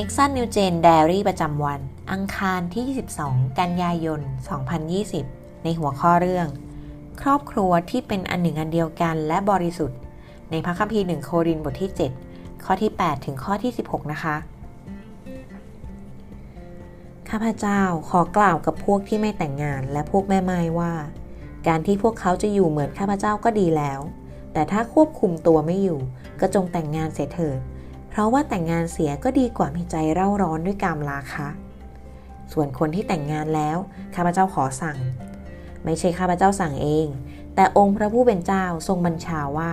Nixon New Gen Diary ประจำวัน อังคารที่ 22 กันยายน 2020 ในหัวข้อเรื่อง ครอบครัวที่เป็นอันหนึ่งอันเดียวกันและบริสุทธิ์ ในพระคัมภีร์หนึ่งโครินบทที่ 7 ข้อที่ 8 ถึงข้อที่ 16 นะคะ ข้าพเจ้าขอกล่าวกับพวกที่ไม่แต่งงานและพวกแม่ไม้ว่า การที่พวกเขาจะอยู่เหมือนข้าพเจ้าก็ดีแล้ว แต่ถ้าควบคุมตัวไม่อยู่ ก็จงแต่งงานเสียเถิด เพราะว่าแต่งงานเสียก็ดีกว่ามีใจเร่าร้อนด้วยกามราคะส่วนคนที่แต่งงานแล้วข้าพเจ้าขอสั่ง ไม่ใช่ข้าพเจ้าสั่งเอง แต่องค์พระผู้เป็นเจ้าทรงบัญชาว่า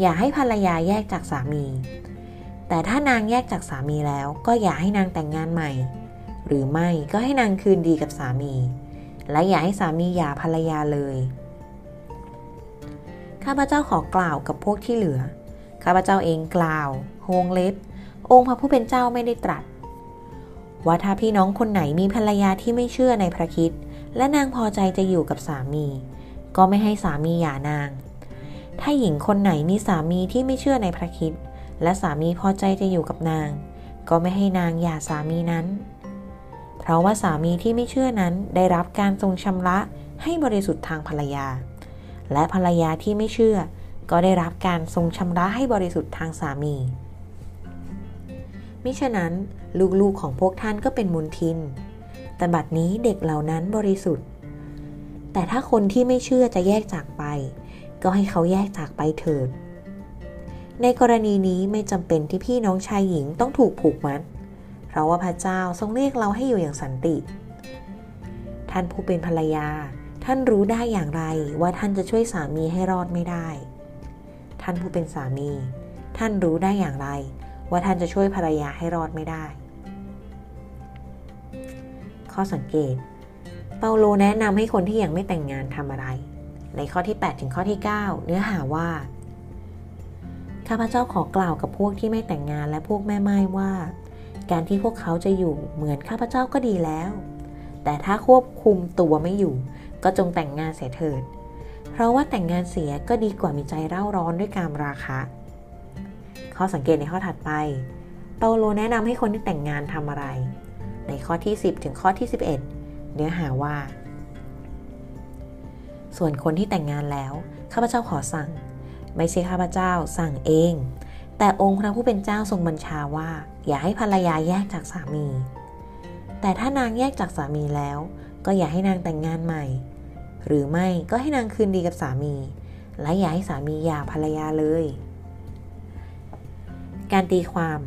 อย่าให้ภรรยาแยกจากสามี แต่ถ้านางแยกจากสามีแล้วก็อย่าให้นางแต่งงานใหม่ หรือไม่ก็ให้นางคืนดีกับสามี และอย่าให้สามีหย่าภรรยาเลยข้าพเจ้าขอกล่าวกับพวกที่เหลือ ข้าพเจ้าเองกล่าวโฮงเล็บ องค์พระผู้เป็นเจ้าไม่ได้ตรัส ว่าถ้าพี่น้องคนไหนมีภรรยาที่ไม่เชื่อในพระคิดและนางพอใจจะอยู่กับสามี ก็ไม่ให้สามีหย่านาง ถ้าหญิงคนไหนมีสามีที่ไม่เชื่อในพระคิดและสามีพอใจจะอยู่กับนาง ก็ไม่ให้นางหย่าสามีนั้น เพราะว่าสามีที่ไม่เชื่อนั้นได้รับการทรงชำระให้บริสุทธิ์ทางภรรยา และภรรยาที่ไม่เชื่อ ก็ได้รับการทรงชำระให้บริสุทธิ์ทางสามี มิฉะนั้นลูกๆของพวกท่านก็เป็นมุนทิน แต่บัดนี้เด็กเหล่านั้นบริสุทธิ์ แต่ถ้าคนที่ไม่เชื่อจะแยกจากไป ก็ให้เขาแยกจากไปเถิด ในกรณีนี้ไม่จำเป็นที่พี่น้องชายหญิงต้องถูกผูกมัด เพราะว่าพระเจ้าทรงเรียกเราให้อยู่อย่างสันติ ท่านผู้เป็นภรรยาท่านรู้ได้อย่างไรว่าท่านจะช่วยสามีให้รอดไม่ได้ ท่านผู้เป็นสามี ท่านรู้ได้อย่างไร ว่าท่านจะช่วยภรรยาให้รอดไม่ได้ ข้อสังเกต เปาโลแนะนำให้คนที่ยังไม่แต่งงานทำอะไร ในข้อที่ 8 ถึงข้อที่ 9 เนื้อหาว่าข้าพเจ้าขอกล่าวกับพวกที่ไม่แต่งงานและพวกแม่ไม้ว่า การที่พวกเขาจะอยู่เหมือนข้าพเจ้าก็ดีแล้ว แต่ถ้าควบคุมตัวไม่อยู่ ก็จงแต่งงานเสียเถิด เพราะว่าแต่งงานเสียก็ดีกว่ามีใจเร่าร้อนด้วยการราคะ ข้อสังเกตในข้อถัดไป เปาโลแนะนำให้คนที่แต่งงานทำอะไร ในข้อที่ 10 ถึงข้อที่ 11 เนื้อหาว่า ส่วนคนที่แต่งงานแล้ว ข้าพเจ้าขอสั่ง ไม่ใช่ข้าพเจ้าสั่งเอง แต่องค์พระผู้เป็นเจ้าทรงบัญชาว่า อย่าให้ภรรยาแยกจากสามี แต่ถ้านางแยกจากสามีแล้ว ก็อย่าให้นางแต่งงานใหม่ หรือไม่ก็ให้นางคืนดีกับสามี และอย่าให้สามีหย่าภรรยาเลย การตีความ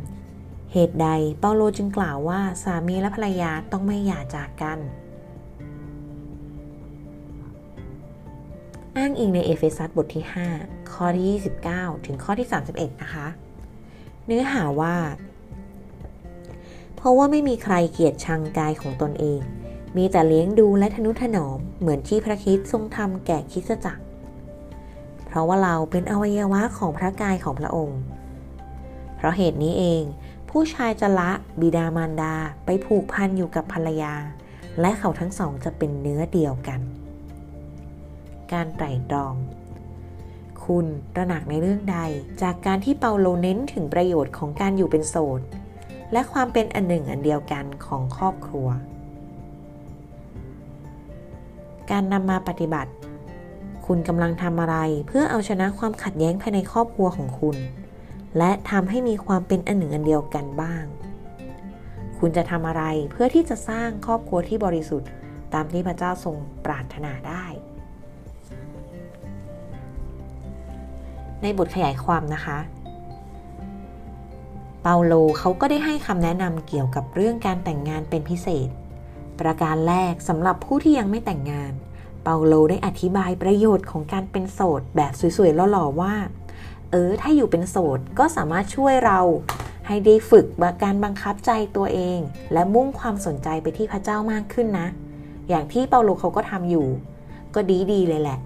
เหตุใดเปาโลจึงกล่าวว่าสามีและภรรยาต้องไม่หย่าจากกัน อ้างอิงในเอเฟซัสบทที่ 5 ข้อที่ 29 ถึงข้อที่ 31 นะคะ เนื้อหาว่า เพราะว่าไม่มีใครเกลียดชังกายของตนเอง มีแต่เลี้ยงดูและทนุถนอมเหมือนที่พระคิดทรงทำแก่คิสจักร เพราะว่าเราเป็นอวัยวะของพระกายของพระองค์ เพราะเหตุนี้เอง ผู้ชายจะละบิดามารดาไปผูกพันอยู่กับภรรยา และเขาทั้งสองจะเป็นเนื้อเดียวกัน การไตร่ตรอง คุณตระหนักในเรื่องใดจากการที่เปาโลเน้นถึงประโยชน์ของการอยู่เป็นโสดและความเป็นอันหนึ่งอันเดียวกันของครอบครัว การนำมาปฏิบัติ คุณกำลังทำอะไรเพื่อเอาชนะความขัดแย้งภายในครอบครัวของคุณ และทำให้มีความเป็นอันหนึ่งอันเดียวกันบ้าง คุณจะทำอะไรเพื่อที่จะสร้างครอบครัวที่บริสุทธิ์ ตามที่พระเจ้าทรงปรารถนาได้ ในบทขยายความนะคะเปาโลเขาก็ได้ให้คำแนะนำเกี่ยวกับเรื่องการแต่งงานเป็นพิเศษ ประการแรกสำหรับผู้ที่ยังไม่แต่งงาน เปาโลได้อธิบายประโยชน์ของการเป็นโสดแบบสวยๆหล่อๆว่า เออ ถ้าอยู่เป็นโสดก็สามารถช่วยเรา ให้ได้ฝึกการบังคับใจตัวเอง และมุ่งความสนใจไปที่พระเจ้ามากขึ้นนะ อย่างที่เปาโลเขาก็ทำอยู่ ก็ดีดีเลยแหละ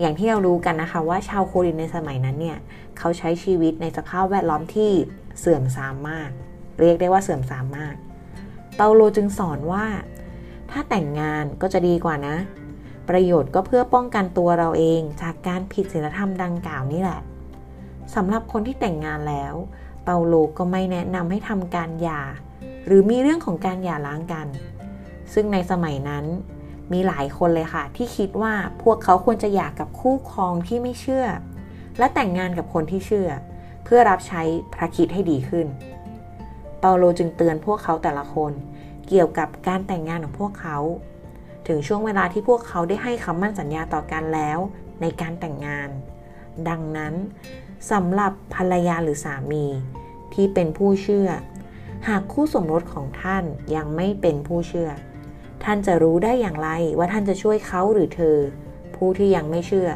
อย่างที่เรารู้กันนะคะว่าชาวโครินในสมัยนั้นเนี่ยเขาใช้ชีวิตในสภาพแวดล้อมที่เสื่อมทรามมาก เรียกได้ว่าเสื่อมทรามมากเปาโลจึงสอนว่า ถ้าแต่งงานก็จะดีกว่านะ ประโยชน์ก็เพื่อป้องกันตัวเราเองจากการผิดศีลธรรมดังกล่าวนี่แหละสำหรับคนที่แต่งงานแล้ว เปาโลก็ไม่แนะนำให้ทำการหย่า หรือมีเรื่องของการหย่าร้างกัน ซึ่งในสมัยนั้นมีหลายคนเลยค่ะ ที่คิดว่าพวกเขาควรจะหย่ากับคู่ครองที่ไม่เชื่อ และแต่งงานกับคนที่เชื่อ เพื่อรับใช้พระคิดให้ดีขึ้น เปาโลจึงเตือนพวกเขาแต่ละคน เกี่ยวกับการแต่งงานของพวกเขา ถึงช่วงเวลาที่พวกเขาได้ให้คำมั่นสัญญาต่อกันแล้วในการแต่งงาน ดังนั้นสำหรับภรรยาหรือสามีที่เป็นผู้เชื่อ หากคู่สมรสของท่านยังไม่เป็นผู้เชื่อ ท่านจะรู้ได้อย่างไรว่าท่านจะช่วยเขาหรือเธอ ผู้ที่ยังไม่เชื่อ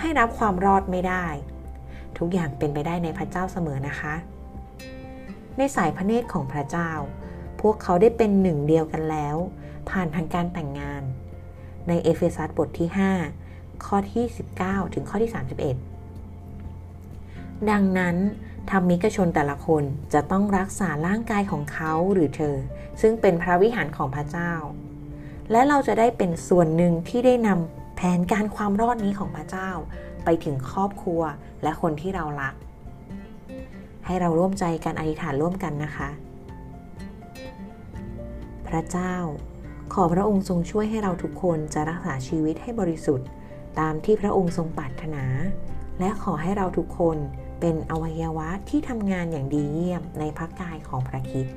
ให้รับความรอดไม่ได้ ทุกอย่างเป็นไปได้ในพระเจ้าเสมอนะคะ ในสายพระเนตรของพระเจ้า พวกเขาได้เป็นหนึ่งเดียวกันแล้ว ผ่านทางการแต่งงาน ในเอเฟซัสบทที่ 5 ข้อที่ 19 ถึงข้อที่ 31 ดังนั้นธรรมิกชนแต่ละคนจะต้องรักษาร่างกายของเขาหรือเธอ ซึ่งเป็นพระวิหารของพระเจ้า และเราจะได้เป็นส่วนหนึ่งที่ได้นำแผนการความรอดนี้ของพระเจ้า ไปถึงครอบครัวและคนที่เรารัก ให้เราร่วมใจกันอธิษฐานร่วมกันนะคะ พระเจ้า ขอพระองค์ทรงช่วยให้เราทุกคนจะรักษาชีวิตให้บริสุทธิ์ ตามที่พระองค์ทรงปรารถนา และขอให้เราทุกคนเป็นอวัยวะที่ทำงานอย่างดีเยี่ยมในพระกายของพระคิดต